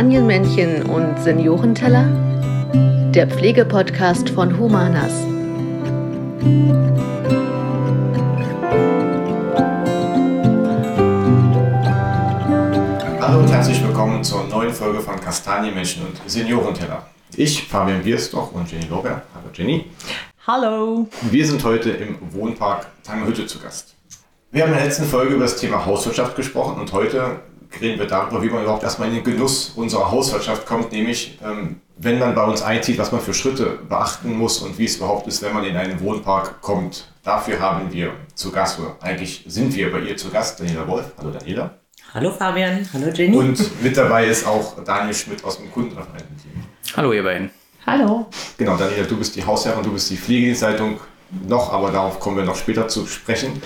Kastanienmännchen und Seniorenteller? Der Pflegepodcast von Humanas. Hallo und herzlich willkommen zur neuen Folge von Kastanienmenschen und Seniorenteller. Ich, Fabian Biersdorf und Jenny Lorber. Hallo Jenny. Hallo. Wir sind heute im Wohnpark Tangerhütte zu Gast. Wir haben in der letzten Folge über das Thema Hauswirtschaft gesprochen und heute reden wir darüber, wie man überhaupt erstmal in den Genuss unserer Hauswirtschaft kommt, nämlich ähm, wenn man bei uns einzieht, was man für Schritte beachten muss und wie es überhaupt ist, wenn man in einen Wohnpark kommt. Dafür haben wir zu Gast, oder eigentlich sind wir bei ihr zu Gast, Daniela Wolf. Hallo Daniela. Hallo Fabian, hallo Jenny. Und mit dabei ist auch Daniel Schmidt aus dem Kundenreferententeam. Hallo ihr beiden. Hallo. Genau, Daniela, du bist die Hausherrin, du bist die Pflegedienstleitung noch, aber darauf kommen wir noch später zu sprechen.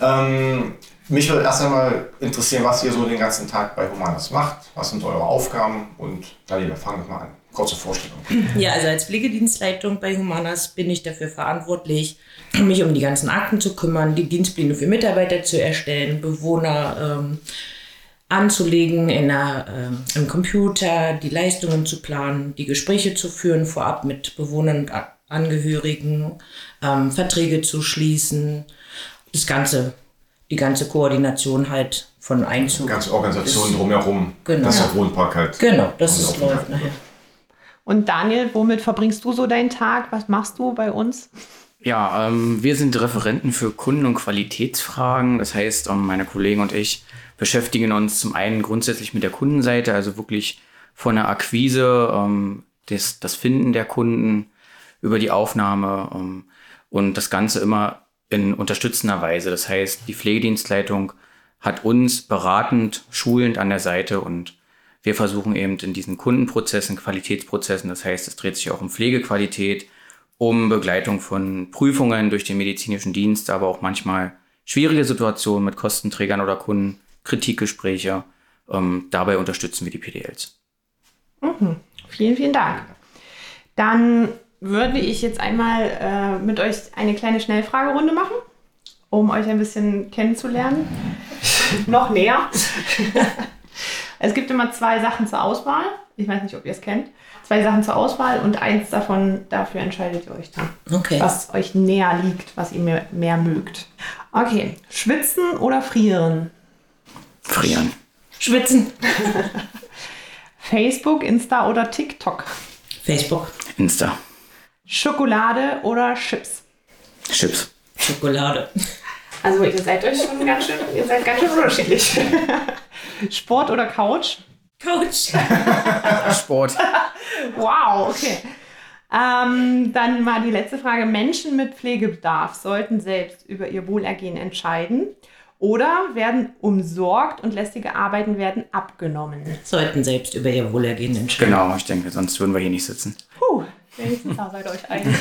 Ähm, mich würde erst einmal interessieren, was ihr so den ganzen Tag bei Humanas macht. Was sind eure Aufgaben? Und Daniela, fangen wir mal an. Kurze Vorstellung. Ja, also als Pflegedienstleitung bei Humanas bin ich dafür verantwortlich, mich um die ganzen Akten zu kümmern, die Dienstpläne für Mitarbeiter zu erstellen, Bewohner ähm, anzulegen in der, äh, im Computer, die Leistungen zu planen, die Gespräche zu führen, vorab mit Bewohnern und Angehörigen, ähm, Verträge zu schließen, das ganze, die ganze Koordination halt von Einzug. Die ganze Organisation drumherum, Genau. dass der Wohnpark halt. Genau, das ist läuft nachher. Und Daniel, womit verbringst du so deinen Tag? Was machst du bei uns? Ja, ähm, wir sind Referenten für Kunden- und Qualitätsfragen. Das heißt, ähm, meine Kollegen und ich beschäftigen uns zum einen grundsätzlich mit der Kundenseite, also wirklich von der Akquise, ähm, das, das Finden der Kunden über die Aufnahme ähm, und das Ganze immer in unterstützender Weise. Das heißt, die Pflegedienstleitung hat uns beratend, schulend an der Seite und wir versuchen eben in diesen Kundenprozessen, Qualitätsprozessen, das heißt, es dreht sich auch um Pflegequalität, um Begleitung von Prüfungen durch den medizinischen Dienst, aber auch manchmal schwierige Situationen mit Kostenträgern oder Kunden, Kritikgespräche. Ähm, dabei unterstützen wir die PDLs. Vielen, vielen Dank. Dann würde ich jetzt einmal äh, mit euch eine kleine Schnellfragerunde machen, um euch ein bisschen kennenzulernen. Noch näher. es gibt immer zwei Sachen zur Auswahl. Ich weiß nicht, ob ihr es kennt. Zwei Sachen zur Auswahl und eins davon, dafür entscheidet ihr euch dann. Okay. was euch näher liegt, was ihr mehr, mehr mögt. Okay, schwitzen oder frieren? Frieren. Schwitzen. Facebook, Insta oder TikTok? Facebook. Insta. Schokolade oder Chips? Chips. Schokolade. Also ihr seid euch schon ganz schön, ihr seid ganz schön unterschiedlich. Sport oder Couch? Coach. Sport. Wow, okay. Ähm, dann mal die letzte Frage. Menschen mit Pflegebedarf sollten selbst über ihr Wohlergehen entscheiden oder werden umsorgt und lästige Arbeiten werden abgenommen. Sollten selbst über ihr Wohlergehen entscheiden. Genau, ich denke, sonst würden wir hier nicht sitzen. Puh, wenigstens seid euch einig.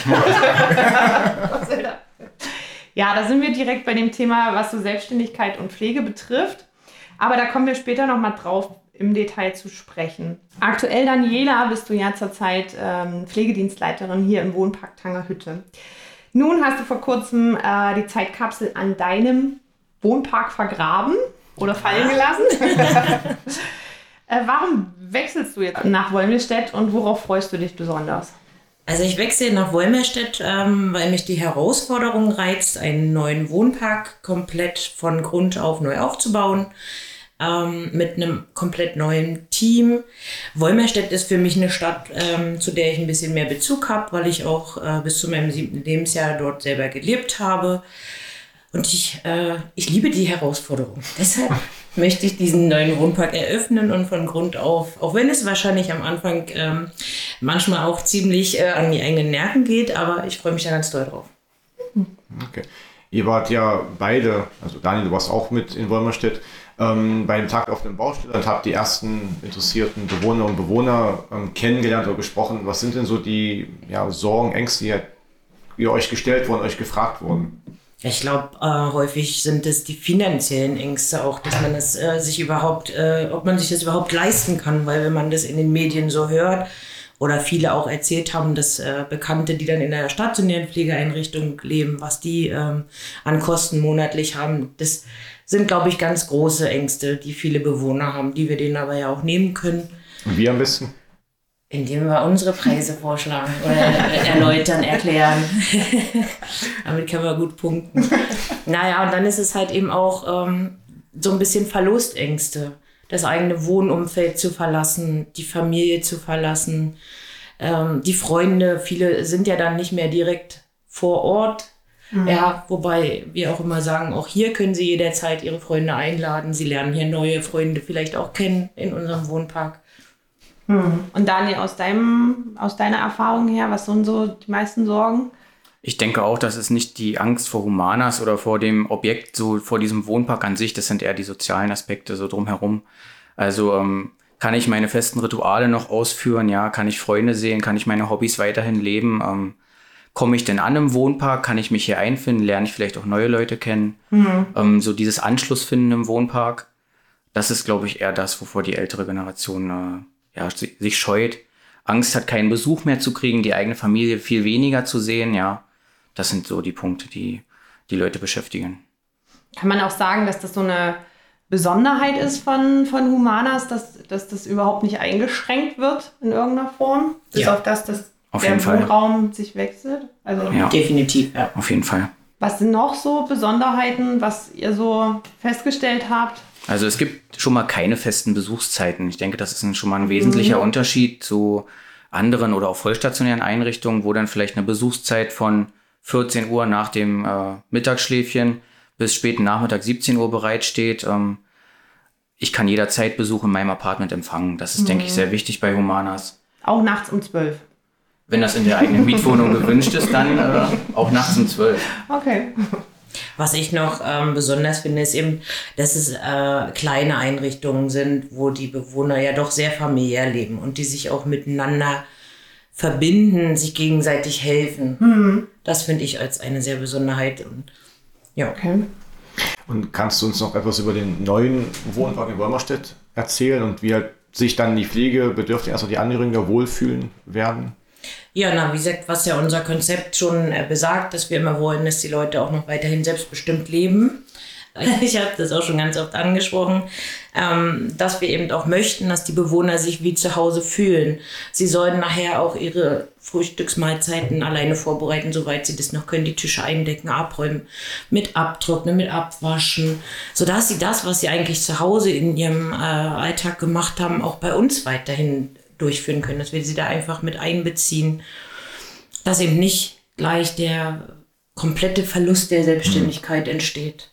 Ja, da sind wir direkt bei dem Thema, was so Selbstständigkeit und Pflege betrifft. Aber da kommen wir später nochmal drauf im Detail zu sprechen. Aktuell, Daniela, bist du ja zurzeit ähm, Pflegedienstleiterin hier im Wohnpark Tangerhütte. Nun hast du vor kurzem äh, die Zeitkapsel an deinem Wohnpark vergraben oder fallen gelassen. äh, warum wechselst du jetzt nach Wolmirstedt und worauf freust du dich besonders? Also ich wechsle nach Wolmerstedt, ähm, weil mich die Herausforderung reizt, einen neuen Wohnpark komplett von Grund auf neu aufzubauen. Ähm, mit einem komplett neuen Team. Wolmerstedt ist für mich eine Stadt, ähm, zu der ich ein bisschen mehr Bezug habe, weil ich auch äh, bis zu meinem siebten Lebensjahr dort selber gelebt habe. Und ich, äh, ich liebe die Herausforderung. Deshalb möchte ich diesen neuen Wohnpark eröffnen und von Grund auf, auch wenn es wahrscheinlich am Anfang ähm, manchmal auch ziemlich äh, an die eigenen Nerven geht, aber ich freue mich da ganz doll drauf. Okay. Ihr wart ja beide, also Daniel, du warst auch mit in Wolmerstedt, ähm, beim Tag auf dem Baustelle und habt die ersten interessierten Bewohner und Bewohner ähm, kennengelernt oder gesprochen. Was sind denn so die ja, Sorgen, Ängste, die ihr euch gestellt wurden, euch gefragt wurden? Ich glaube, äh, häufig sind es die finanziellen Ängste auch, dass man es äh, sich überhaupt, äh, ob man sich das überhaupt leisten kann, weil wenn man das in den Medien so hört oder viele auch erzählt haben, dass äh, Bekannte, die dann in der stationären Pflegeeinrichtung leben, was die ähm, an Kosten monatlich haben, das sind, glaube ich, ganz große Ängste, die viele Bewohner haben, die wir denen aber ja auch nehmen können. Und wie am besten? Indem wir unsere Preise vorschlagen oder erläutern, erklären. Damit können wir gut punkten. Naja, und dann ist es halt eben auch ähm, so ein bisschen Verlustängste. Das eigene Wohnumfeld zu verlassen, die Familie zu verlassen, ähm, die Freunde. Viele sind ja dann nicht mehr direkt vor Ort. Mhm. Ja, wobei wir auch immer sagen, auch hier können Sie jederzeit Ihre Freunde einladen. Sie lernen hier neue Freunde vielleicht auch kennen in unserem Wohnpark. Hm. Und Daniel, aus, deinem, aus deiner Erfahrung her, was sind so die meisten Sorgen? Ich denke auch, dass es nicht die Angst vor Humanas oder vor dem Objekt, so vor diesem Wohnpark an sich, das sind eher die sozialen Aspekte so drumherum. Also ähm, kann ich meine festen Rituale noch ausführen, ja, kann ich Freunde sehen, kann ich meine Hobbys weiterhin leben, ähm, komme ich denn an im Wohnpark, kann ich mich hier einfinden, lerne ich vielleicht auch neue Leute kennen, mhm. ähm, so dieses Anschlussfinden im Wohnpark, das ist, glaube ich, eher das, wovor die ältere Generation äh, ja, sich scheut, Angst hat, keinen Besuch mehr zu kriegen, die eigene Familie viel weniger zu sehen, ja. Das sind so die Punkte, die die Leute beschäftigen. Kann man auch sagen, dass das so eine Besonderheit ist von, von Humanas, dass, dass das überhaupt nicht eingeschränkt wird in irgendeiner Form? Bis ja. auf das, dass auf der Wohnraum sich wechselt? Also ja. Definitiv, ja. Auf jeden Fall. Was sind noch so Besonderheiten, was ihr so festgestellt habt? Also es gibt schon mal keine festen Besuchszeiten. Ich denke, das ist ein, schon mal ein wesentlicher mhm. Unterschied zu anderen oder auch vollstationären Einrichtungen, wo dann vielleicht eine Besuchszeit von 14 Uhr nach dem äh, Mittagsschläfchen bis späten Nachmittag 17 Uhr bereitsteht. Ähm, ich kann jederzeit Besuch in meinem Apartment empfangen. Das ist, mhm. denke ich, mhm. sehr wichtig bei Humanas. Auch nachts um 12. Wenn das in der eigenen Mietwohnung gewünscht ist, dann äh, auch nachts um 12. Okay. Was ich noch ähm, besonders finde, ist eben, dass es äh, kleine Einrichtungen sind, wo die Bewohner ja doch sehr familiär leben und die sich auch miteinander verbinden, sich gegenseitig helfen. Mhm. Das finde ich als eine sehr Besonderheit. Und, ja. Okay. Und kannst du uns noch etwas über den neuen Wohnpark in Wolmerstedt erzählen und wie halt sich dann die Pflegebedürftigen, also die Angehörigen wohlfühlen werden? Ja, na, wie gesagt, was ja unser Konzept schon äh, besagt, dass wir immer wollen, dass die Leute auch noch weiterhin selbstbestimmt leben. Ich habe das auch schon ganz oft angesprochen, ähm, dass wir eben auch möchten, dass die Bewohner sich wie zu Hause fühlen. Sie sollen nachher auch ihre Frühstücksmahlzeiten alleine vorbereiten, soweit sie das noch können, die Tische eindecken, abräumen, mit abtrocknen, mit abwaschen, sodass sie das, was sie eigentlich zu Hause in ihrem äh, Alltag gemacht haben, auch bei uns weiterhin durchführen können, dass wir sie da einfach mit einbeziehen, dass eben nicht gleich der komplette Verlust der Selbstständigkeit mhm. entsteht.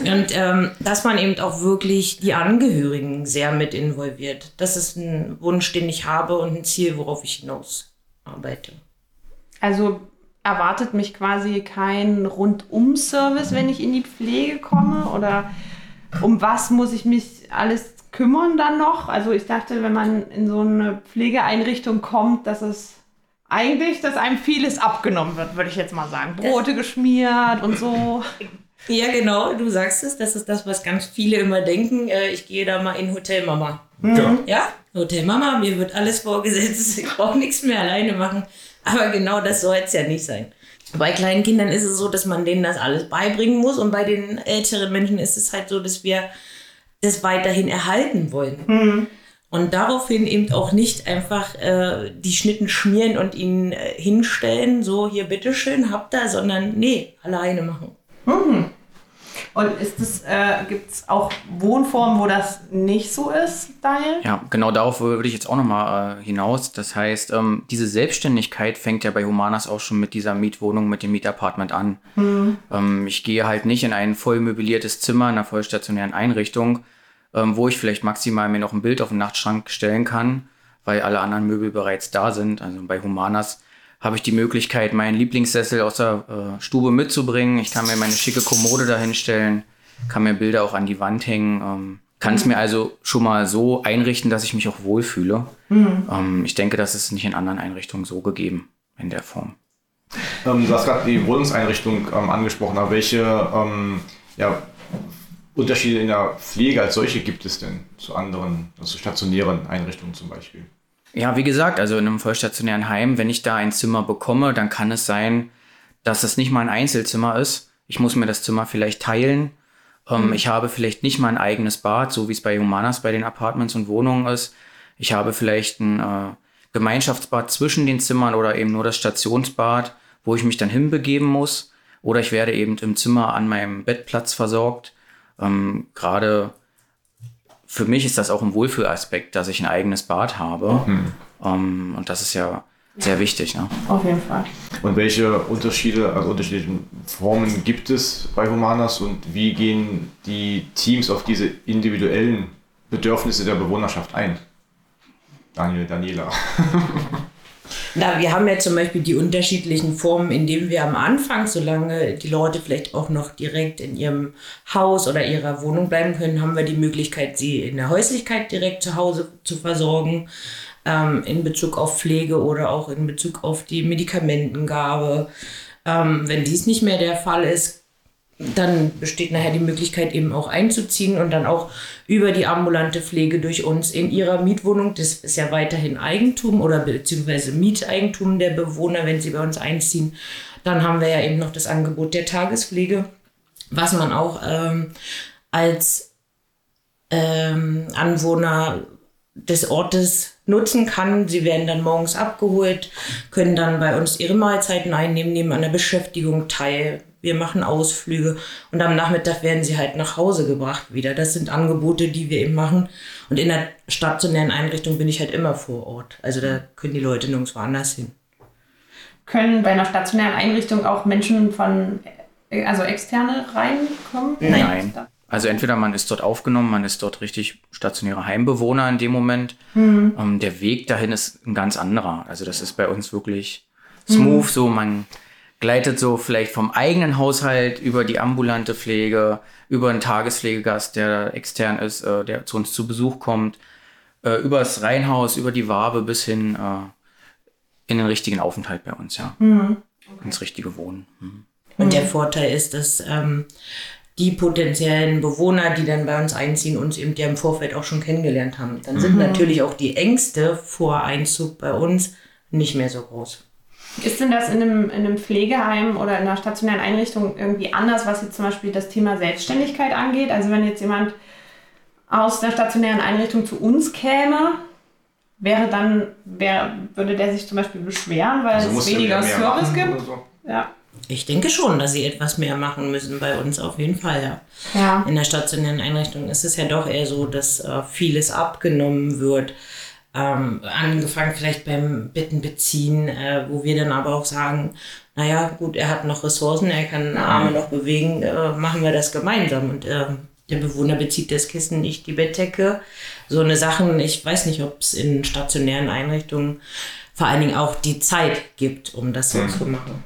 Und ähm, dass man eben auch wirklich die Angehörigen sehr mit involviert. Das ist ein Wunsch, den ich habe und ein Ziel, worauf ich hinaus arbeite. Also erwartet mich quasi kein Rundum-Service, wenn ich in die Pflege komme? Oder um was muss ich mich alles kümmern dann noch? Also ich dachte, wenn man in so eine Pflegeeinrichtung kommt, dass es eigentlich, dass einem vieles abgenommen wird, würde ich jetzt mal sagen. Brote das geschmiert und so. Ja, genau, du sagst es. Das ist das, was ganz viele immer denken. Äh, ich gehe da mal in Hotel Mama. Mhm. Ja, Hotel Mama, mir wird alles vorgesetzt. Ich brauche nichts mehr alleine machen. Aber genau das soll es ja nicht sein. Bei kleinen Kindern ist es so, dass man denen das alles beibringen muss. Und bei den älteren Menschen ist es halt so, dass wir das weiterhin erhalten wollen. Mhm. Und daraufhin eben auch nicht einfach äh, die Schnitten schmieren und ihnen äh, hinstellen, so hier bitteschön, habt ihr, sondern nee, alleine machen. Mhm. Und ist es, äh, gibt es auch Wohnformen, wo das nicht so ist, Daniel? Ja, genau darauf würde ich jetzt auch nochmal äh, hinaus. Das heißt, ähm, diese Selbstständigkeit fängt ja bei Humanas auch schon mit dieser Mietwohnung, mit dem Mietapartment an. Mhm. Ähm, ich gehe halt nicht in ein voll möbliertes Zimmer in einer vollstationären Einrichtung, ähm, wo ich vielleicht maximal mir noch ein Bild auf den Nachtschrank stellen kann, weil alle anderen Möbel bereits da sind. Also bei Humanas habe ich die Möglichkeit, meinen Lieblingssessel aus der äh, Stube mitzubringen. Ich kann mir meine schicke Kommode dahinstellen, kann mir Bilder auch an die Wand hängen. Ähm, kann es mir also schon mal so einrichten, dass ich mich auch wohlfühle. Mhm. Ähm, ich denke, das ist nicht in anderen Einrichtungen so gegeben in der Form. Ähm, du hast gerade die Wohnungseinrichtung ähm, angesprochen, aber welche ähm, ja, Unterschiede in der Pflege als solche gibt es denn zu anderen, also stationären Einrichtungen zum Beispiel? Ja, wie gesagt, also in einem vollstationären Heim, wenn ich da ein Zimmer bekomme, dann kann es sein, dass es nicht mal ein Einzelzimmer ist. Ich muss mir das Zimmer vielleicht teilen. Ähm, mhm. Ich habe vielleicht nicht mal ein eigenes Bad, so wie es bei Humanas bei den Apartments und Wohnungen ist. Ich habe vielleicht ein äh, Gemeinschaftsbad zwischen den Zimmern oder eben nur das Stationsbad, wo ich mich dann hinbegeben muss. Oder ich werde eben im Zimmer an meinem Bettplatz versorgt. Ähm, Gerade für mich ist das auch ein Wohlfühlaspekt, dass ich ein eigenes Bad habe. Ähm, und das ist ja sehr wichtig. Ne? Auf jeden Fall. Und welche Unterschiede, also unterschiedliche Formen gibt es bei Humanas und wie gehen die Teams auf diese individuellen Bedürfnisse der Bewohnerschaft ein? Daniel, Daniela. Na, wir haben ja zum Beispiel die unterschiedlichen Formen, indem wir am Anfang, solange die Leute vielleicht auch noch direkt in ihrem Haus oder ihrer Wohnung bleiben können, haben wir die Möglichkeit, sie in der Häuslichkeit direkt zu Hause zu versorgen, ähm, in Bezug auf Pflege oder auch in Bezug auf die Medikamentengabe. Ähm, wenn dies nicht mehr der Fall ist, dann besteht nachher die Möglichkeit eben auch einzuziehen und dann auch über die ambulante Pflege durch uns in ihrer Mietwohnung, das ist ja weiterhin Eigentum oder beziehungsweise Mieteigentum der Bewohner, wenn sie bei uns einziehen, dann haben wir ja eben noch das Angebot der Tagespflege, was man auch ähm, als ähm, Anwohner des Ortes nutzen kann. Sie werden dann morgens abgeholt, können dann bei uns ihre Mahlzeiten einnehmen, nehmen an der Beschäftigung teil. Wir machen Ausflüge und am Nachmittag werden sie halt nach Hause gebracht wieder. Das sind Angebote, die wir eben machen. Und in der stationären Einrichtung bin ich halt immer vor Ort. Also da können die Leute nirgendwo anders hin. Können bei einer stationären Einrichtung auch Menschen von, äh, also Externe reinkommen? Nein. Also entweder man ist dort aufgenommen, man ist dort richtig stationärer Heimbewohner in dem Moment. Ähm, der Weg dahin ist ein ganz anderer. Also das ist bei uns wirklich smooth, so man gleitet so vielleicht vom eigenen Haushalt über die ambulante Pflege, über einen Tagespflegegast, der extern ist, äh, der zu uns zu Besuch kommt, äh, über das Reihenhaus, über die Wabe bis hin äh, in den richtigen Aufenthalt bei uns, ja. Ins richtige Wohnen. Mhm. Und der Vorteil ist, dass ähm, die potenziellen Bewohner, die dann bei uns einziehen, uns eben ja im Vorfeld auch schon kennengelernt haben. Dann sind natürlich auch die Ängste vor Einzug bei uns nicht mehr so groß. Ist denn das in einem, in einem Pflegeheim oder in einer stationären Einrichtung irgendwie anders, was jetzt zum Beispiel das Thema Selbstständigkeit angeht? Also wenn jetzt jemand aus der stationären Einrichtung zu uns käme, wäre dann, wär, würde der sich zum Beispiel beschweren, weil Also es weniger Service gibt? oder so? Ja. Ich denke schon, dass sie etwas mehr machen müssen bei uns, auf jeden Fall, ja. Ja. In der stationären Einrichtung ist es ja doch eher so, dass äh, vieles abgenommen wird. Ähm, angefangen vielleicht beim Bittenbeziehen, äh, wo wir dann aber auch sagen, naja, gut, er hat noch Ressourcen, er kann Arme noch bewegen, äh, machen wir das gemeinsam. Und äh, der Bewohner bezieht das Kissen, nicht die Bettdecke. So eine Sachen, ich weiß nicht, ob es in stationären Einrichtungen vor allen Dingen auch die Zeit gibt, um das so zu machen.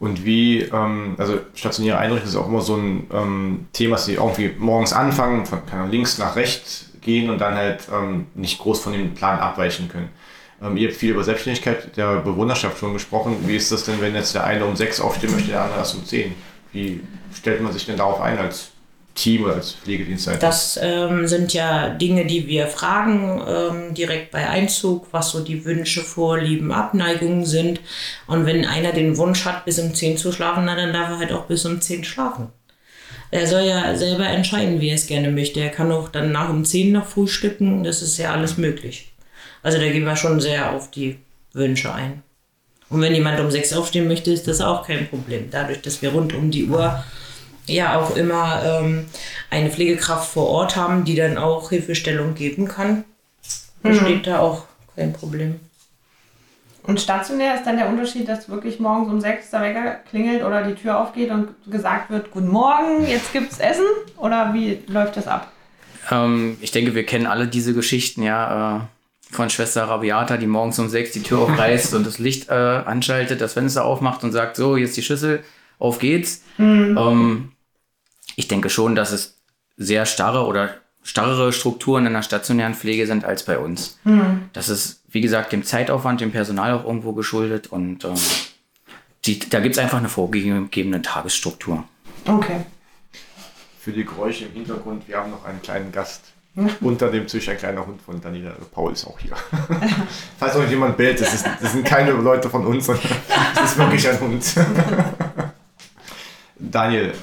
Und wie, ähm, also stationäre Einrichtung ist auch immer so ein ähm, Thema, dass sie irgendwie morgens anfangen, von links nach rechts gehen und dann halt ähm, nicht groß von dem Plan abweichen können. Ähm, ihr habt viel über Selbstständigkeit der Bewohnerschaft schon gesprochen. Wie ist das denn, wenn jetzt der eine um sechs aufstehen möchte, der andere erst um zehn? Wie stellt man sich denn darauf ein als Team oder als Pflegedienstleister? Das ähm, sind ja Dinge, die wir fragen ähm, direkt bei Einzug, was so die Wünsche, Vorlieben, Abneigungen sind. Und wenn einer den Wunsch hat, bis um 10 zu schlafen, na, dann darf er halt auch bis um 10 schlafen. Er soll ja selber entscheiden, wie er es gerne möchte. Er kann auch dann nach um 10 noch frühstücken, das ist ja alles möglich. Also da gehen wir schon sehr auf die Wünsche ein. Und wenn jemand um 6 aufstehen möchte, ist das auch kein Problem. Dadurch, dass wir rund um die Uhr ja auch immer ähm, eine Pflegekraft vor Ort haben, die dann auch Hilfestellung geben kann, besteht da auch kein Problem. Und stationär ist dann der Unterschied, dass wirklich morgens um sechs der Wecker klingelt oder die Tür aufgeht und gesagt wird, guten Morgen, jetzt gibt's Essen? Oder wie läuft das ab? Ähm, ich denke, wir kennen alle diese Geschichten, ja, äh, von Schwester Rabiata, die morgens um sechs die Tür aufreißt und das Licht äh, anschaltet, das Fenster aufmacht und sagt, so, jetzt die Schüssel, auf geht's. Ähm, ich denke schon, dass es sehr starre oder starrere Strukturen in der stationären Pflege sind als bei uns. Das ist, wie gesagt, dem Zeitaufwand, dem Personal auch irgendwo geschuldet und ähm, die, da gibt es einfach eine vorgegebene Tagesstruktur. Okay. Für die Geräusche im Hintergrund, wir haben noch einen kleinen Gast. Unter dem Tisch ein kleiner Hund von Daniela. Paul ist auch hier. Falls noch jemand bellt, das, ist, das sind keine Leute von uns, sondern das ist wirklich ein Hund. Daniel,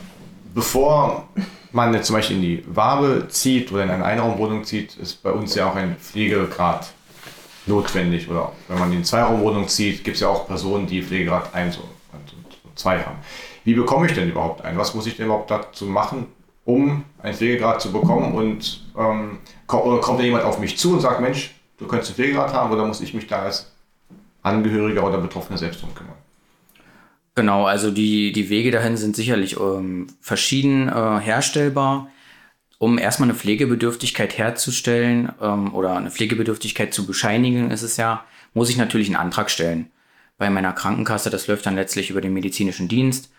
bevor man jetzt zum Beispiel in die Wabe zieht oder in eine Einraumwohnung zieht, ist bei uns ja auch ein Pflegegrad notwendig. Oder wenn man in die Zweiraumwohnung zieht, gibt es ja auch Personen, die Pflegegrad 1 und 2 haben. Wie bekomme ich denn überhaupt einen? Was muss ich denn überhaupt dazu machen, um einen Pflegegrad zu bekommen? Und ähm, kommt, kommt jemand auf mich zu und sagt, Mensch, du könntest einen Pflegegrad haben oder muss ich mich da als Angehöriger oder Betroffener selbst drum kümmern? Genau, also die, die Wege dahin sind sicherlich ähm, verschieden äh, herstellbar. Um erstmal eine Pflegebedürftigkeit herzustellen ähm, oder eine Pflegebedürftigkeit zu bescheinigen, ist es ja, muss ich natürlich einen Antrag stellen. Bei meiner Krankenkasse, das läuft dann letztlich über den medizinischen Dienst.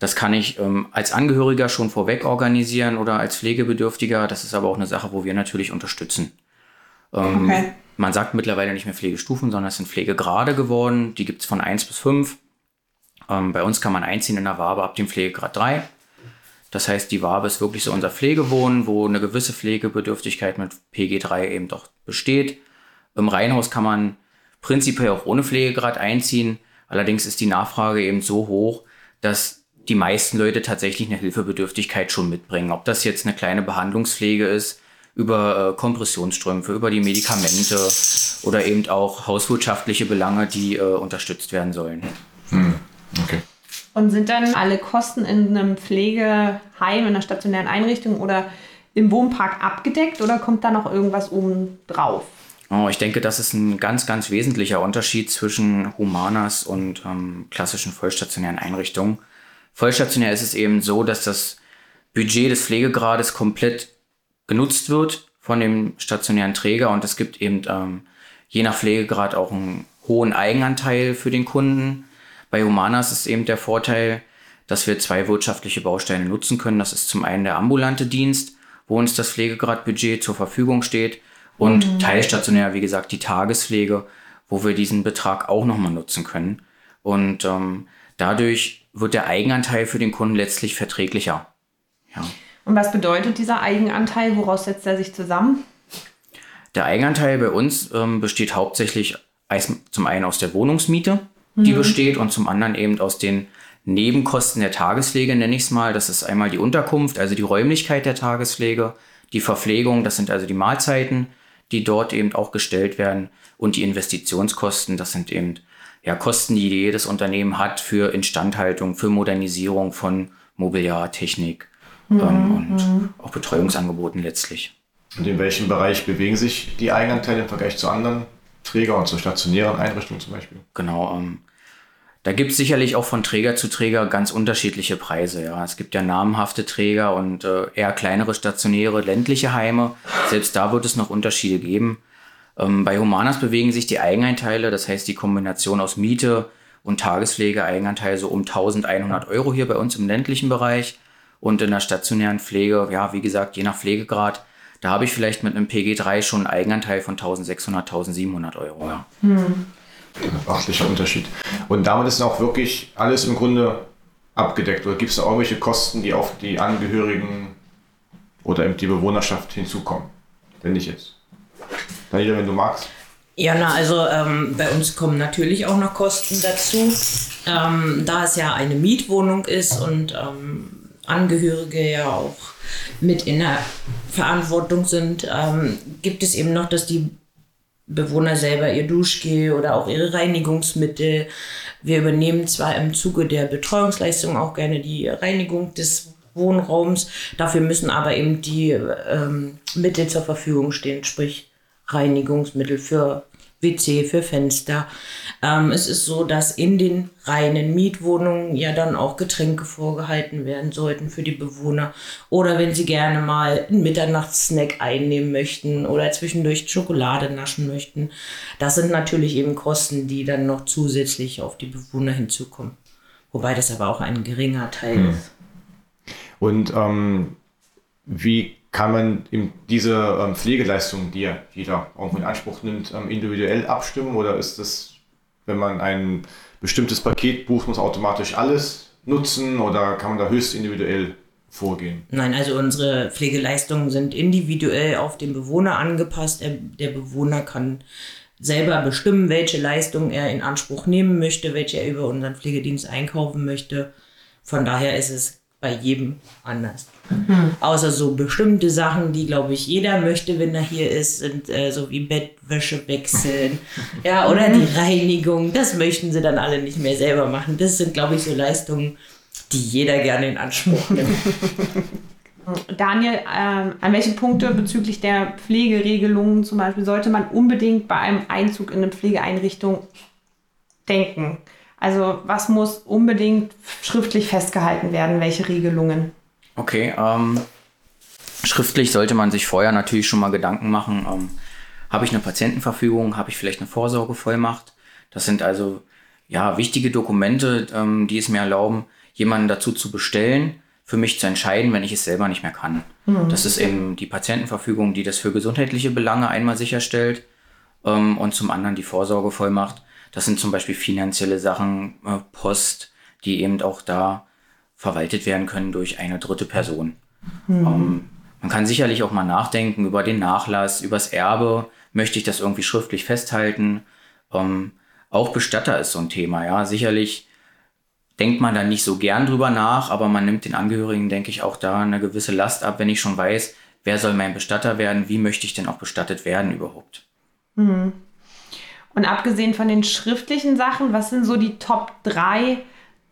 Das kann ich ähm, als Angehöriger schon vorweg organisieren oder als Pflegebedürftiger. Das ist aber auch eine Sache, wo wir natürlich unterstützen. Ähm, okay. Man sagt mittlerweile nicht mehr Pflegestufen, sondern es sind Pflegegrade geworden. Die gibt es von 1 bis 5. Ähm, bei uns kann man einziehen in der Wabe ab dem Pflegegrad 3. Das heißt, die Wabe ist wirklich so unser Pflegewohnen, wo eine gewisse Pflegebedürftigkeit mit PG3 eben doch besteht. Im Reihenhaus kann man prinzipiell auch ohne Pflegegrad einziehen. Allerdings ist die Nachfrage eben so hoch, dass die meisten Leute tatsächlich eine Hilfebedürftigkeit schon mitbringen. Ob das jetzt eine kleine Behandlungspflege ist, über äh, Kompressionsstrümpfe, über die Medikamente oder eben auch hauswirtschaftliche Belange, die äh, unterstützt werden sollen. Hm. Okay. Und sind dann alle Kosten in einem Pflegeheim, in einer stationären Einrichtung oder im Wohnpark abgedeckt oder kommt da noch irgendwas oben drauf? Oh, ich denke, das ist ein ganz, ganz wesentlicher Unterschied zwischen Humanas und ähm, klassischen vollstationären Einrichtungen. Vollstationär ist es eben so, dass das Budget des Pflegegrades komplett genutzt wird von dem stationären Träger und es gibt eben ähm, je nach Pflegegrad auch einen hohen Eigenanteil für den Kunden. Bei Humanas ist eben der Vorteil, dass wir zwei wirtschaftliche Bausteine nutzen können. Das ist zum einen der ambulante Dienst, wo uns das Pflegegradbudget zur Verfügung steht und mhm. teilstationär, wie gesagt, die Tagespflege, wo wir diesen Betrag auch nochmal nutzen können. Und ähm, dadurch wird der Eigenanteil für den Kunden letztlich verträglicher. Ja. Und was bedeutet dieser Eigenanteil? Woraus setzt er sich zusammen? Der Eigenanteil bei uns ähm, besteht hauptsächlich zum einen aus der Wohnungsmiete, die mhm. besteht, und zum anderen eben aus den Nebenkosten der Tagespflege, nenne ich es mal. Das ist einmal die Unterkunft, also die Räumlichkeit der Tagespflege, die Verpflegung, das sind also die Mahlzeiten, die dort eben auch gestellt werden, und die Investitionskosten, das sind eben ja, Kosten, die jedes Unternehmen hat für Instandhaltung, für Modernisierung von Mobiliar, Technik mhm. ähm, und mhm. auch Betreuungsangeboten letztlich. Und in welchem Bereich bewegen sich die Eigenanteile im Vergleich zu anderen Träger und zu stationären Einrichtungen zum Beispiel? Genau. Ähm, da gibt es sicherlich auch von Träger zu Träger ganz unterschiedliche Preise. Ja. Es gibt ja namhafte Träger und äh, eher kleinere stationäre ländliche Heime. Selbst da wird es noch Unterschiede geben. Ähm, bei Humanas bewegen sich die Eigenanteile, das heißt die Kombination aus Miete und Tagespflege, Eigenanteil so um 1100 Euro hier bei uns im ländlichen Bereich. Und in der stationären Pflege, ja, wie gesagt, je nach Pflegegrad, da habe ich vielleicht mit einem PG3 schon einen Eigenanteil von 1600, 1700 Euro. Ja. Hm. Beachtlicher Unterschied. Und damit ist auch wirklich alles im Grunde abgedeckt. Oder gibt es da irgendwelche Kosten, die auf die Angehörigen oder eben die Bewohnerschaft hinzukommen? Wenn nicht jetzt. Daniela, wenn du magst. Ja, na, also ähm, bei uns kommen natürlich auch noch Kosten dazu. Ähm, da es ja eine Mietwohnung ist und ähm, Angehörige ja auch mit in der Verantwortung sind, ähm, gibt es eben noch, dass die Bewohner selber ihr Duschgel oder auch ihre Reinigungsmittel. Wir übernehmen zwar im Zuge der Betreuungsleistung auch gerne die Reinigung des Wohnraums, dafür müssen aber eben die ähm, Mittel zur Verfügung stehen, sprich Reinigungsmittel für WC, für Fenster. Ähm, es ist so, dass in den reinen Mietwohnungen ja dann auch Getränke vorgehalten werden sollten für die Bewohner. Oder wenn sie gerne mal einen Mitternachtssnack einnehmen möchten oder zwischendurch Schokolade naschen möchten. Das sind natürlich eben Kosten, die dann noch zusätzlich auf die Bewohner hinzukommen. Wobei das aber auch ein geringer Teil hm. ist. Und ähm, wie kann man diese ähm, Pflegeleistungen, die ja jeder irgendwo in Anspruch nimmt, ähm, individuell abstimmen oder ist das, wenn man ein bestimmtes Paket bucht, muss automatisch alles nutzen oder kann man da höchst individuell vorgehen? Nein, also unsere Pflegeleistungen sind individuell auf den Bewohner angepasst. Der Bewohner kann selber bestimmen, welche Leistungen er in Anspruch nehmen möchte, welche er über unseren Pflegedienst einkaufen möchte. Von daher ist es bei jedem anders. Außer so bestimmte Sachen, die, glaube ich, jeder möchte, wenn er hier ist, sind äh, so wie Bettwäsche wechseln, ja, oder die Reinigung. Das möchten sie dann alle nicht mehr selber machen. Das sind, glaube ich, so Leistungen, die jeder gerne in Anspruch nimmt. Daniel, ähm, an welche Punkte bezüglich der Pflegeregelungen zum Beispiel sollte man unbedingt bei einem Einzug in eine Pflegeeinrichtung denken? Also was muss unbedingt schriftlich festgehalten werden? Welche Regelungen? Okay, ähm, schriftlich sollte man sich vorher natürlich schon mal Gedanken machen. Ähm, habe ich eine Patientenverfügung? Habe ich vielleicht eine Vorsorgevollmacht? Das sind also ja wichtige Dokumente, ähm, die es mir erlauben, jemanden dazu zu bestellen, für mich zu entscheiden, wenn ich es selber nicht mehr kann. Mhm. Das ist eben die Patientenverfügung, die das für gesundheitliche Belange einmal sicherstellt ähm, und zum anderen die Vorsorgevollmacht. Das sind zum Beispiel finanzielle Sachen, äh, Post, die eben auch da verwaltet werden können durch eine dritte Person. Mhm. Ähm, man kann sicherlich auch mal nachdenken über den Nachlass, übers Erbe. Möchte ich das irgendwie schriftlich festhalten? Ähm, auch Bestatter ist so ein Thema, ja. Sicherlich denkt man da nicht so gern drüber nach, aber man nimmt den Angehörigen, denke ich, auch da eine gewisse Last ab, wenn ich schon weiß, wer soll mein Bestatter werden, wie möchte ich denn auch bestattet werden überhaupt. Mhm. Und abgesehen von den schriftlichen Sachen, was sind so die Top 3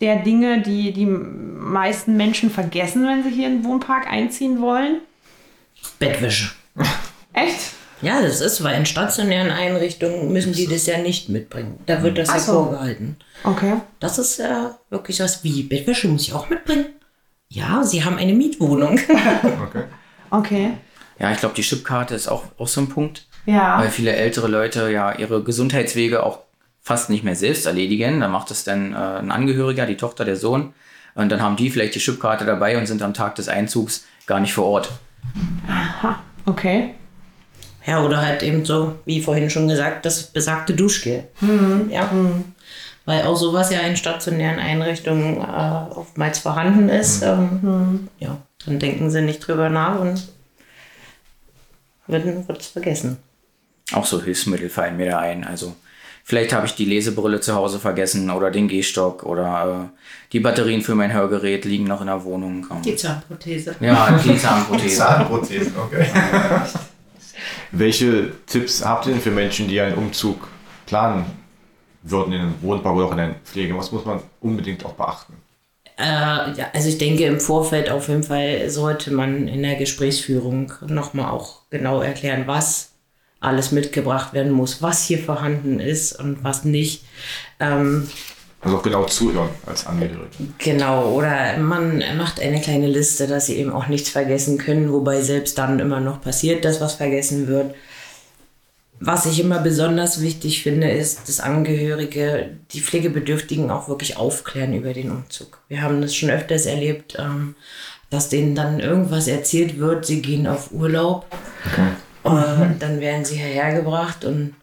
der Dinge, die die meisten Menschen vergessen, wenn sie hier in den Wohnpark einziehen wollen? Bettwäsche. Echt? Ja, das ist, weil in stationären Einrichtungen müssen die das ja nicht mitbringen. Da wird das Ach ja so. vorgehalten. Okay. Das ist ja wirklich was wie Bettwäsche muss ich auch mitbringen. Ja, sie haben eine Mietwohnung. okay. Okay. Ja, ich glaube, die Chipkarte ist auch, auch so ein Punkt. Ja. Weil viele ältere Leute ja ihre Gesundheitswege auch fast nicht mehr selbst erledigen. Da macht es dann äh, ein Angehöriger, die Tochter, der Sohn. Und dann haben die vielleicht die Chipkarte dabei und sind am Tag des Einzugs gar nicht vor Ort. Aha, okay. Ja, oder halt eben so, wie vorhin schon gesagt, das besagte Duschgel. Mhm. Ja. Mhm. Weil auch sowas ja in stationären Einrichtungen äh, oftmals vorhanden ist. Ähm, mhm. Ja, dann denken sie nicht drüber nach und wird es vergessen. Auch so Hilfsmittel fallen mir da ein. Also vielleicht habe ich die Lesebrille zu Hause vergessen oder den Gehstock oder äh, die Batterien für mein Hörgerät liegen noch in der Wohnung. Die Zahnprothese. Ja, die Zahnprothese. Zahnprothese, okay. Welche Tipps habt ihr denn für Menschen, die einen Umzug planen würden in einen Wohnbau oder auch in eine Pflege? Was muss man unbedingt auch beachten? Äh, ja, also ich denke, im Vorfeld auf jeden Fall sollte man in der Gesprächsführung nochmal auch genau erklären, was alles mitgebracht werden muss, was hier vorhanden ist und was nicht. Ähm, also auch genau zuhören als Angehörige. Genau, oder man macht eine kleine Liste, dass sie eben auch nichts vergessen können, wobei selbst dann immer noch passiert, dass was vergessen wird. Was ich immer besonders wichtig finde, ist, dass Angehörige die Pflegebedürftigen auch wirklich aufklären über den Umzug. Wir haben das schon öfters erlebt, ähm, dass denen dann irgendwas erzählt wird, sie gehen auf Urlaub okay. Und dann werden sie hierher gebracht und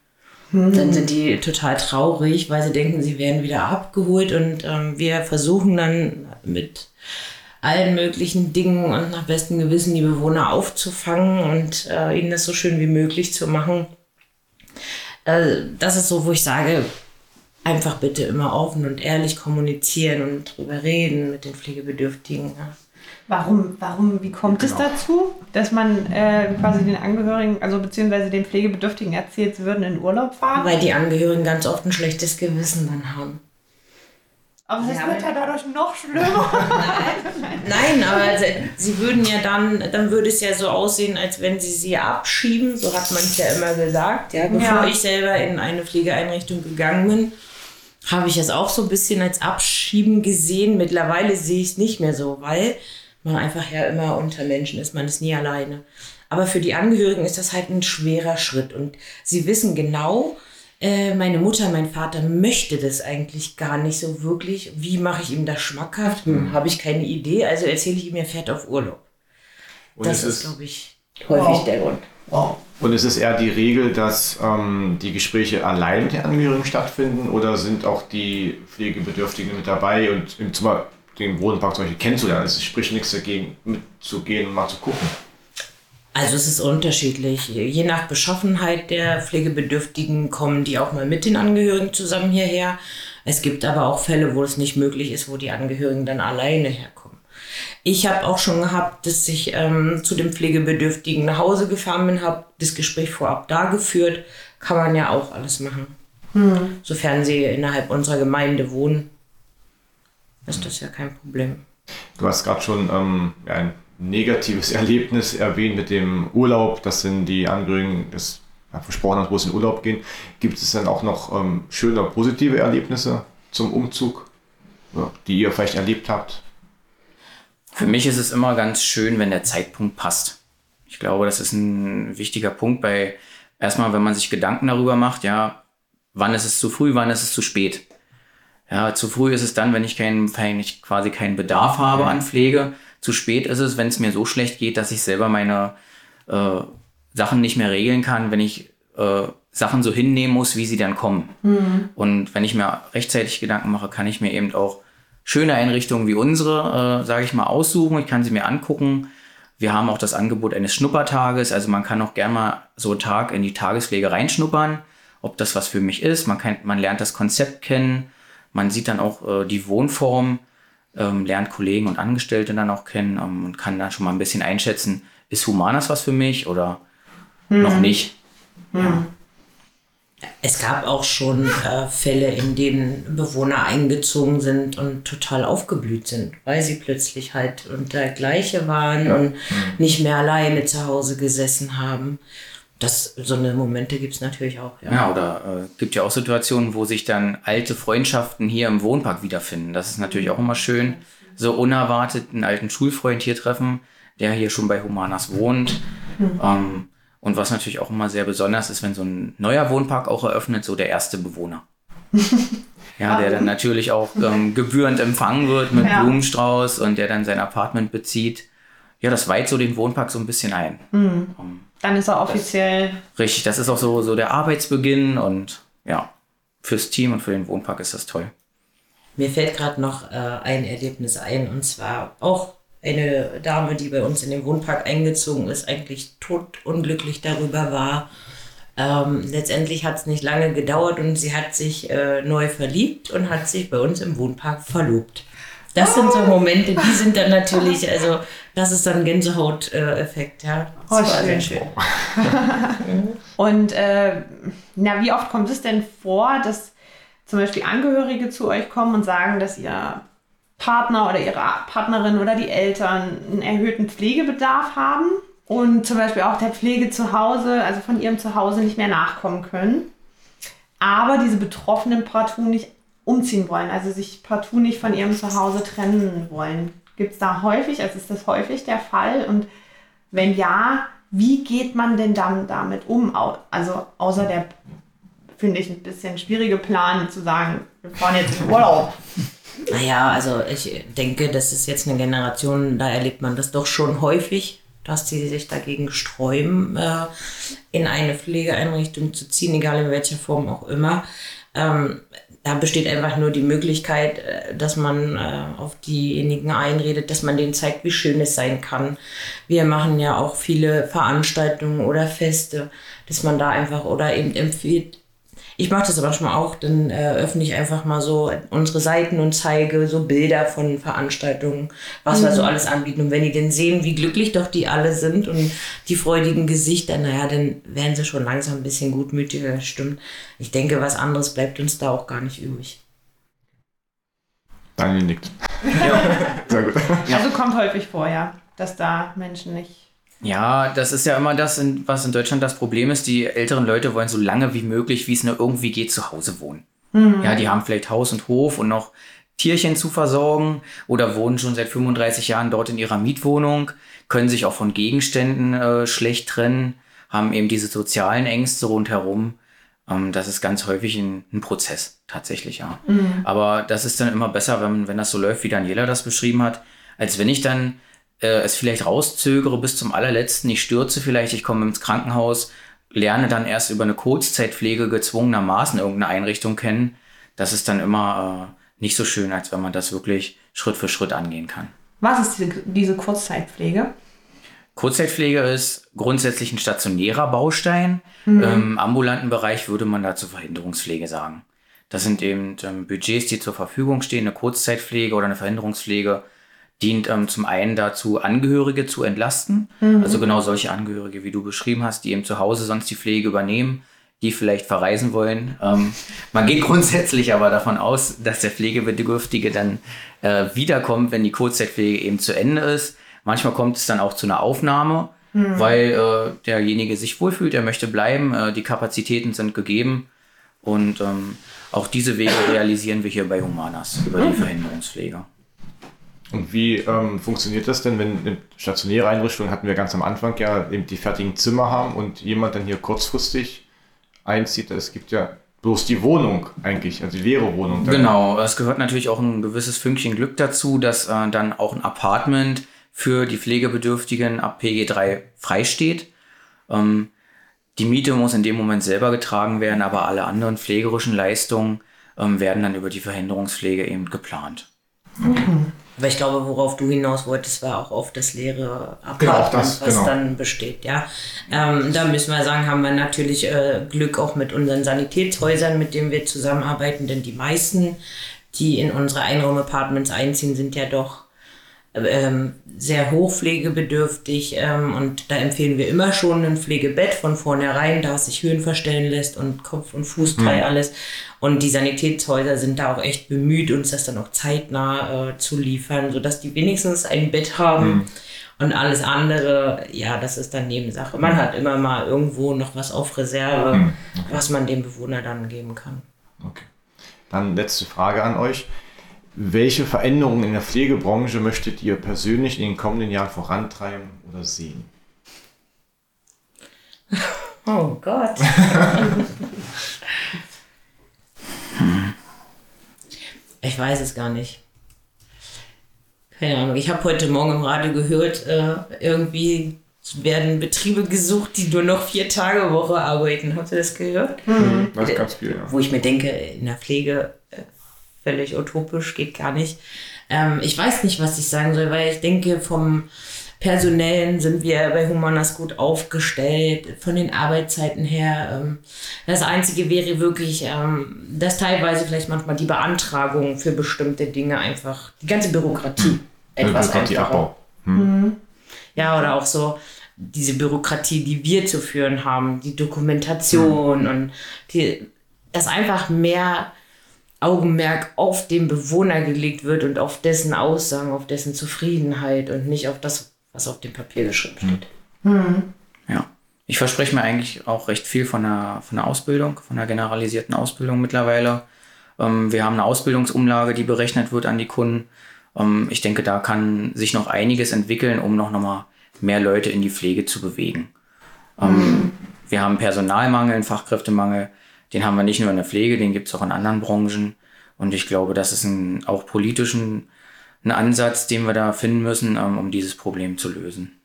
dann sind die total traurig, weil sie denken, sie werden wieder abgeholt und ähm, wir versuchen dann mit allen möglichen Dingen und nach bestem Gewissen die Bewohner aufzufangen und äh, ihnen das so schön wie möglich zu machen. Äh, das ist so, wo ich sage, einfach bitte immer offen und ehrlich kommunizieren und drüber reden mit den Pflegebedürftigen. Ja. Warum, warum, wie kommt genau. es dazu, dass man äh, quasi den Angehörigen, also beziehungsweise den Pflegebedürftigen erzählt, sie würden in Urlaub fahren? Weil die Angehörigen ganz oft ein schlechtes Gewissen dann haben. Aber es wird ja dadurch noch schlimmer. Nein, Nein aber sie, sie würden ja dann, dann würde es ja so aussehen, als wenn sie sie abschieben, so hat man es ja immer gesagt. Ja, bevor ja. ich selber in eine Pflegeeinrichtung gegangen bin, habe ich es auch so ein bisschen als Abschieben gesehen. Mittlerweile sehe ich es nicht mehr so, weil man einfach ja immer unter Menschen ist, man ist nie alleine. Aber für die Angehörigen ist das halt ein schwerer Schritt und sie wissen genau, äh, meine Mutter, mein Vater möchte das eigentlich gar nicht so wirklich. Wie mache ich ihm das schmackhaft? Hm, mhm. Habe ich keine Idee, also erzähle ich ihm, er fährt auf Urlaub. Und das ist, glaube ich, häufig wow. der Grund. Wow. Und ist es eher die Regel, dass ähm, die Gespräche allein mit den Angehörigen stattfinden oder sind auch die Pflegebedürftigen mit dabei und im, Beispiel den Wohnpark zum Beispiel kennenzulernen. Es spricht nichts dagegen, mitzugehen und mal zu gucken. Also es ist unterschiedlich. Je nach Beschaffenheit der Pflegebedürftigen kommen die auch mal mit den Angehörigen zusammen hierher. Es gibt aber auch Fälle, wo es nicht möglich ist, wo die Angehörigen dann alleine herkommen. Ich habe auch schon gehabt, dass ich ähm, zu dem Pflegebedürftigen nach Hause gefahren bin, habe das Gespräch vorab da geführt. Kann man ja auch alles machen. Hm. Sofern sie innerhalb unserer Gemeinde wohnen, ist das ja kein Problem. Du hast gerade schon ähm, ein negatives Erlebnis erwähnt mit dem Urlaub. Das sind die Angehörigen des versprochen hat, wo es in Urlaub gehen. Gibt es dann auch noch ähm, schöne positive Erlebnisse zum Umzug, ja, die ihr vielleicht erlebt habt? Für mich ist es immer ganz schön, wenn der Zeitpunkt passt. Ich glaube, das ist ein wichtiger Punkt bei, erstmal, wenn man sich Gedanken darüber macht, ja, wann ist es zu früh, wann ist es zu spät. Ja, zu früh ist es dann, wenn ich, keinen, wenn ich quasi keinen Bedarf habe an Pflege. Zu spät ist es, wenn es mir so schlecht geht, dass ich selber meine äh, Sachen nicht mehr regeln kann, wenn ich äh, Sachen so hinnehmen muss, wie sie dann kommen. Mhm. Und wenn ich mir rechtzeitig Gedanken mache, kann ich mir eben auch schöne Einrichtungen wie unsere, äh, sage ich mal, aussuchen. Ich kann sie mir angucken. Wir haben auch das Angebot eines Schnuppertages. Also man kann auch gerne mal so einen Tag in die Tagespflege reinschnuppern, ob das was für mich ist. Man, kann, man lernt das Konzept kennen. Man sieht dann auch äh, die Wohnform, ähm, lernt Kollegen und Angestellte dann auch kennen ähm, und kann dann schon mal ein bisschen einschätzen, ist Humanas was für mich oder hm. noch nicht. Hm. Ja. Es gab auch schon äh, Fälle, in denen Bewohner eingezogen sind und total aufgeblüht sind, weil sie plötzlich halt unter Gleiche waren ja. und hm. nicht mehr alleine zu Hause gesessen haben. Das, so eine Momente gibt es natürlich auch. Ja, ja oder äh, gibt ja auch Situationen, wo sich dann alte Freundschaften hier im Wohnpark wiederfinden. Das ist natürlich auch immer schön. So unerwartet einen alten Schulfreund hier treffen, der hier schon bei Humanas wohnt. Mhm. Ähm, und was natürlich auch immer sehr besonders ist, wenn so ein neuer Wohnpark auch eröffnet, so der erste Bewohner. ja, der dann natürlich auch ähm, gebührend empfangen wird mit ja. Blumenstrauß und der dann sein Apartment bezieht. Ja, das weiht so den Wohnpark so ein bisschen ein. Mhm. Dann ist er offiziell. Das, richtig, das ist auch so, so der Arbeitsbeginn und ja, fürs Team und für den Wohnpark ist das toll. Mir fällt gerade noch äh, ein Erlebnis ein und zwar auch eine Dame, die bei uns in den Wohnpark eingezogen ist, eigentlich totunglücklich darüber war. Ähm, letztendlich hat es nicht lange gedauert und sie hat sich äh, neu verliebt und hat sich bei uns im Wohnpark verlobt. Das sind so Momente, die sind dann natürlich, also das ist dann Gänsehaut-Effekt, ja. Das oh, war sehr schön. und äh, na, wie oft kommt es denn vor, dass zum Beispiel Angehörige zu euch kommen und sagen, dass ihr Partner oder ihre Partnerin oder die Eltern einen erhöhten Pflegebedarf haben und zum Beispiel auch der Pflege zu Hause, also von ihrem Zuhause nicht mehr nachkommen können, aber diese Betroffenen partout nicht umziehen wollen, also sich partout nicht von ihrem Zuhause trennen wollen. Gibt es da häufig, also ist das häufig der Fall und wenn ja, wie geht man denn dann damit um? Also außer der, finde ich, ein bisschen schwierige Plan zu sagen, wir fahren jetzt in Urlaub. Naja, also ich denke, das ist jetzt eine Generation, da erlebt man das doch schon häufig, dass die sich dagegen sträuben, äh, in eine Pflegeeinrichtung zu ziehen, egal in welcher Form auch immer. Ähm, da besteht einfach nur die Möglichkeit, äh, dass man äh, auf diejenigen einredet, dass man denen zeigt, wie schön es sein kann. Wir machen ja auch viele Veranstaltungen oder Feste, dass man da einfach oder eben empfiehlt, ich mache das aber schon mal auch, dann äh, öffne ich einfach mal so unsere Seiten und zeige so Bilder von Veranstaltungen, was mhm. wir so alles anbieten. Und wenn die denn sehen, wie glücklich doch die alle sind und die freudigen Gesichter, naja, dann werden sie schon langsam ein bisschen gutmütiger, das stimmt. Ich denke, was anderes bleibt uns da auch gar nicht übrig. Daniel nickt. Ja. Sehr gut. Also kommt häufig vor, ja, dass da Menschen nicht ja, das ist ja immer das, was in Deutschland das Problem ist. Die älteren Leute wollen so lange wie möglich, wie es nur irgendwie geht, zu Hause wohnen. Mhm. Ja, die haben vielleicht Haus und Hof und noch Tierchen zu versorgen oder wohnen schon seit 35 Jahren dort in ihrer Mietwohnung, können sich auch von Gegenständen äh, schlecht trennen, haben eben diese sozialen Ängste rundherum. Ähm, das ist ganz häufig ein, ein Prozess, tatsächlich, ja. Mhm. Aber das ist dann immer besser, wenn, wenn das so läuft, wie Daniela das beschrieben hat, als wenn ich dann äh, es vielleicht rauszögere bis zum allerletzten, ich stürze vielleicht, ich komme ins Krankenhaus, lerne dann erst über eine Kurzzeitpflege gezwungenermaßen irgendeine Einrichtung kennen, das ist dann immer äh, nicht so schön, als wenn man das wirklich Schritt für Schritt angehen kann. Was ist diese, diese Kurzzeitpflege? Kurzzeitpflege ist grundsätzlich ein stationärer Baustein. Mhm. Im ambulanten Bereich würde man dazu Verhinderungspflege sagen. Das sind eben ähm, Budgets, die zur Verfügung stehen, eine Kurzzeitpflege oder eine Verhinderungspflege dient ähm, zum einen dazu, Angehörige zu entlasten. Also genau solche Angehörige, wie du beschrieben hast, die eben zu Hause sonst die Pflege übernehmen, die vielleicht verreisen wollen. Ähm, man geht grundsätzlich aber davon aus, dass der Pflegebedürftige dann äh, wiederkommt, wenn die Kurzzeitpflege eben zu Ende ist. Manchmal kommt es dann auch zu einer Aufnahme, weil äh, derjenige sich wohlfühlt, er möchte bleiben, äh, die Kapazitäten sind gegeben. Und ähm, auch diese Wege realisieren wir hier bei Humanas über die Verhinderungspflege. Und wie ähm, funktioniert das denn, wenn eine stationäre Einrichtung hatten wir ganz am Anfang ja eben die fertigen Zimmer haben und jemand dann hier kurzfristig einzieht? Es gibt ja bloß die Wohnung eigentlich, also die leere Wohnung. Dann. Genau, es gehört natürlich auch ein gewisses Fünkchen Glück dazu, dass äh, dann auch ein Apartment für die Pflegebedürftigen ab PG3 freisteht. Ähm, die Miete muss in dem Moment selber getragen werden, aber alle anderen pflegerischen Leistungen ähm, werden dann über die Verhinderungspflege eben geplant. Aber ich glaube, worauf du hinaus wolltest, war auch auf das leere Apartment, Genau, das, was genau. dann besteht. Ja, ähm, da müssen wir sagen, haben wir natürlich äh, Glück auch mit unseren Sanitätshäusern, mit denen wir zusammenarbeiten, denn die meisten, die in unsere Einraumapartments einziehen, sind ja doch ähm, sehr hochpflegebedürftig ähm, und da empfehlen wir immer schon ein Pflegebett von vornherein, da es sich Höhen verstellen lässt und Kopf- und Fußteil alles. Und die Sanitätshäuser sind da auch echt bemüht, uns das dann auch zeitnah äh, zu liefern, sodass die wenigstens ein Bett haben. Und alles andere, ja, das ist dann Nebensache. Man hat immer mal irgendwo noch was auf Reserve, was man dem Bewohner dann geben kann. Okay. Dann letzte Frage an euch. Welche Veränderungen in der Pflegebranche möchtet ihr persönlich in den kommenden Jahren vorantreiben oder sehen? Oh Gott. ich weiß es gar nicht. Keine Ahnung. Ich habe heute Morgen im Radio gehört, äh, irgendwie werden Betriebe gesucht, die nur noch vier Tage Woche arbeiten. Habt ihr das gehört? Das ist ganz viel, ja. Wo ich mir denke, in der Pflege völlig utopisch, geht gar nicht. Ähm, ich weiß nicht, was ich sagen soll, weil ich denke, vom Personellen sind wir bei Humanas gut aufgestellt, von den Arbeitszeiten her. Ähm, das Einzige wäre wirklich, ähm, dass teilweise vielleicht manchmal die Beantragung für bestimmte Dinge einfach, die ganze Bürokratie etwas einfacher. Bürokratieabbau. Ja, oder auch so diese Bürokratie, die wir zu führen haben, die Dokumentation und die, dass einfach mehr Augenmerk auf den Bewohner gelegt wird und auf dessen Aussagen, auf dessen Zufriedenheit und nicht auf das, was auf dem Papier geschrieben steht. Ja. Ich verspreche mir eigentlich auch recht viel von der, von der Ausbildung, von der generalisierten Ausbildung mittlerweile. Ähm, wir haben eine Ausbildungsumlage, die berechnet wird an die Kunden. Ähm, ich denke, da kann sich noch einiges entwickeln, um noch, noch mal mehr Leute in die Pflege zu bewegen. Ähm, Wir haben Personalmangel, Fachkräftemangel. Den haben wir nicht nur in der Pflege, den gibt es auch in anderen Branchen. Und ich glaube, das ist ein, auch politischen ein Ansatz, den wir da finden müssen, ähm, um dieses Problem zu lösen.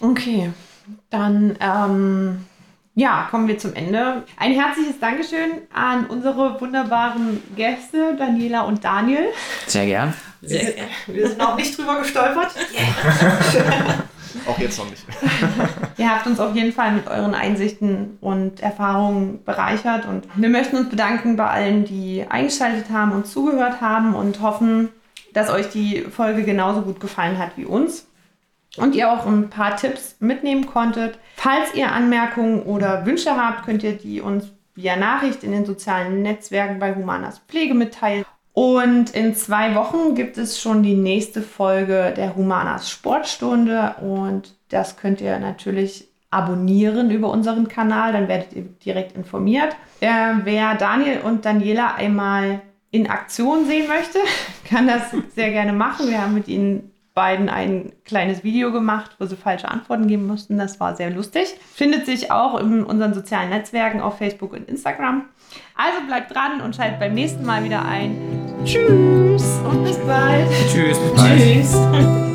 Okay, dann ähm, ja, kommen wir zum Ende. Ein herzliches Dankeschön an unsere wunderbaren Gäste, Daniela und Daniel. Sehr gern. Sehr gerne. Wir sind auch nicht drüber gestolpert. Auch jetzt noch nicht. Ihr habt uns auf jeden Fall mit euren Einsichten und Erfahrungen bereichert und wir möchten uns bedanken bei allen, die eingeschaltet haben und zugehört haben und hoffen, dass euch die Folge genauso gut gefallen hat wie uns und ihr auch ein paar Tipps mitnehmen konntet. Falls ihr Anmerkungen oder Wünsche habt, könnt ihr die uns via Nachricht in den sozialen Netzwerken bei Humanas Pflege mitteilen. Und in zwei Wochen gibt es schon die nächste Folge der Humanas Sportstunde und das könnt ihr natürlich abonnieren über unseren Kanal, dann werdet ihr direkt informiert. Äh, wer Daniel und Daniela einmal in Aktion sehen möchte, kann das sehr gerne machen. Wir haben mit ihnen beiden ein kleines Video gemacht, wo sie falsche Antworten geben mussten. Das war sehr lustig. Findet sich auch in unseren sozialen Netzwerken auf Facebook und Instagram. Also bleibt dran und schaltet beim nächsten Mal wieder ein. Tschüss und bis bald. Tschüss. Bis bald. Tschüss.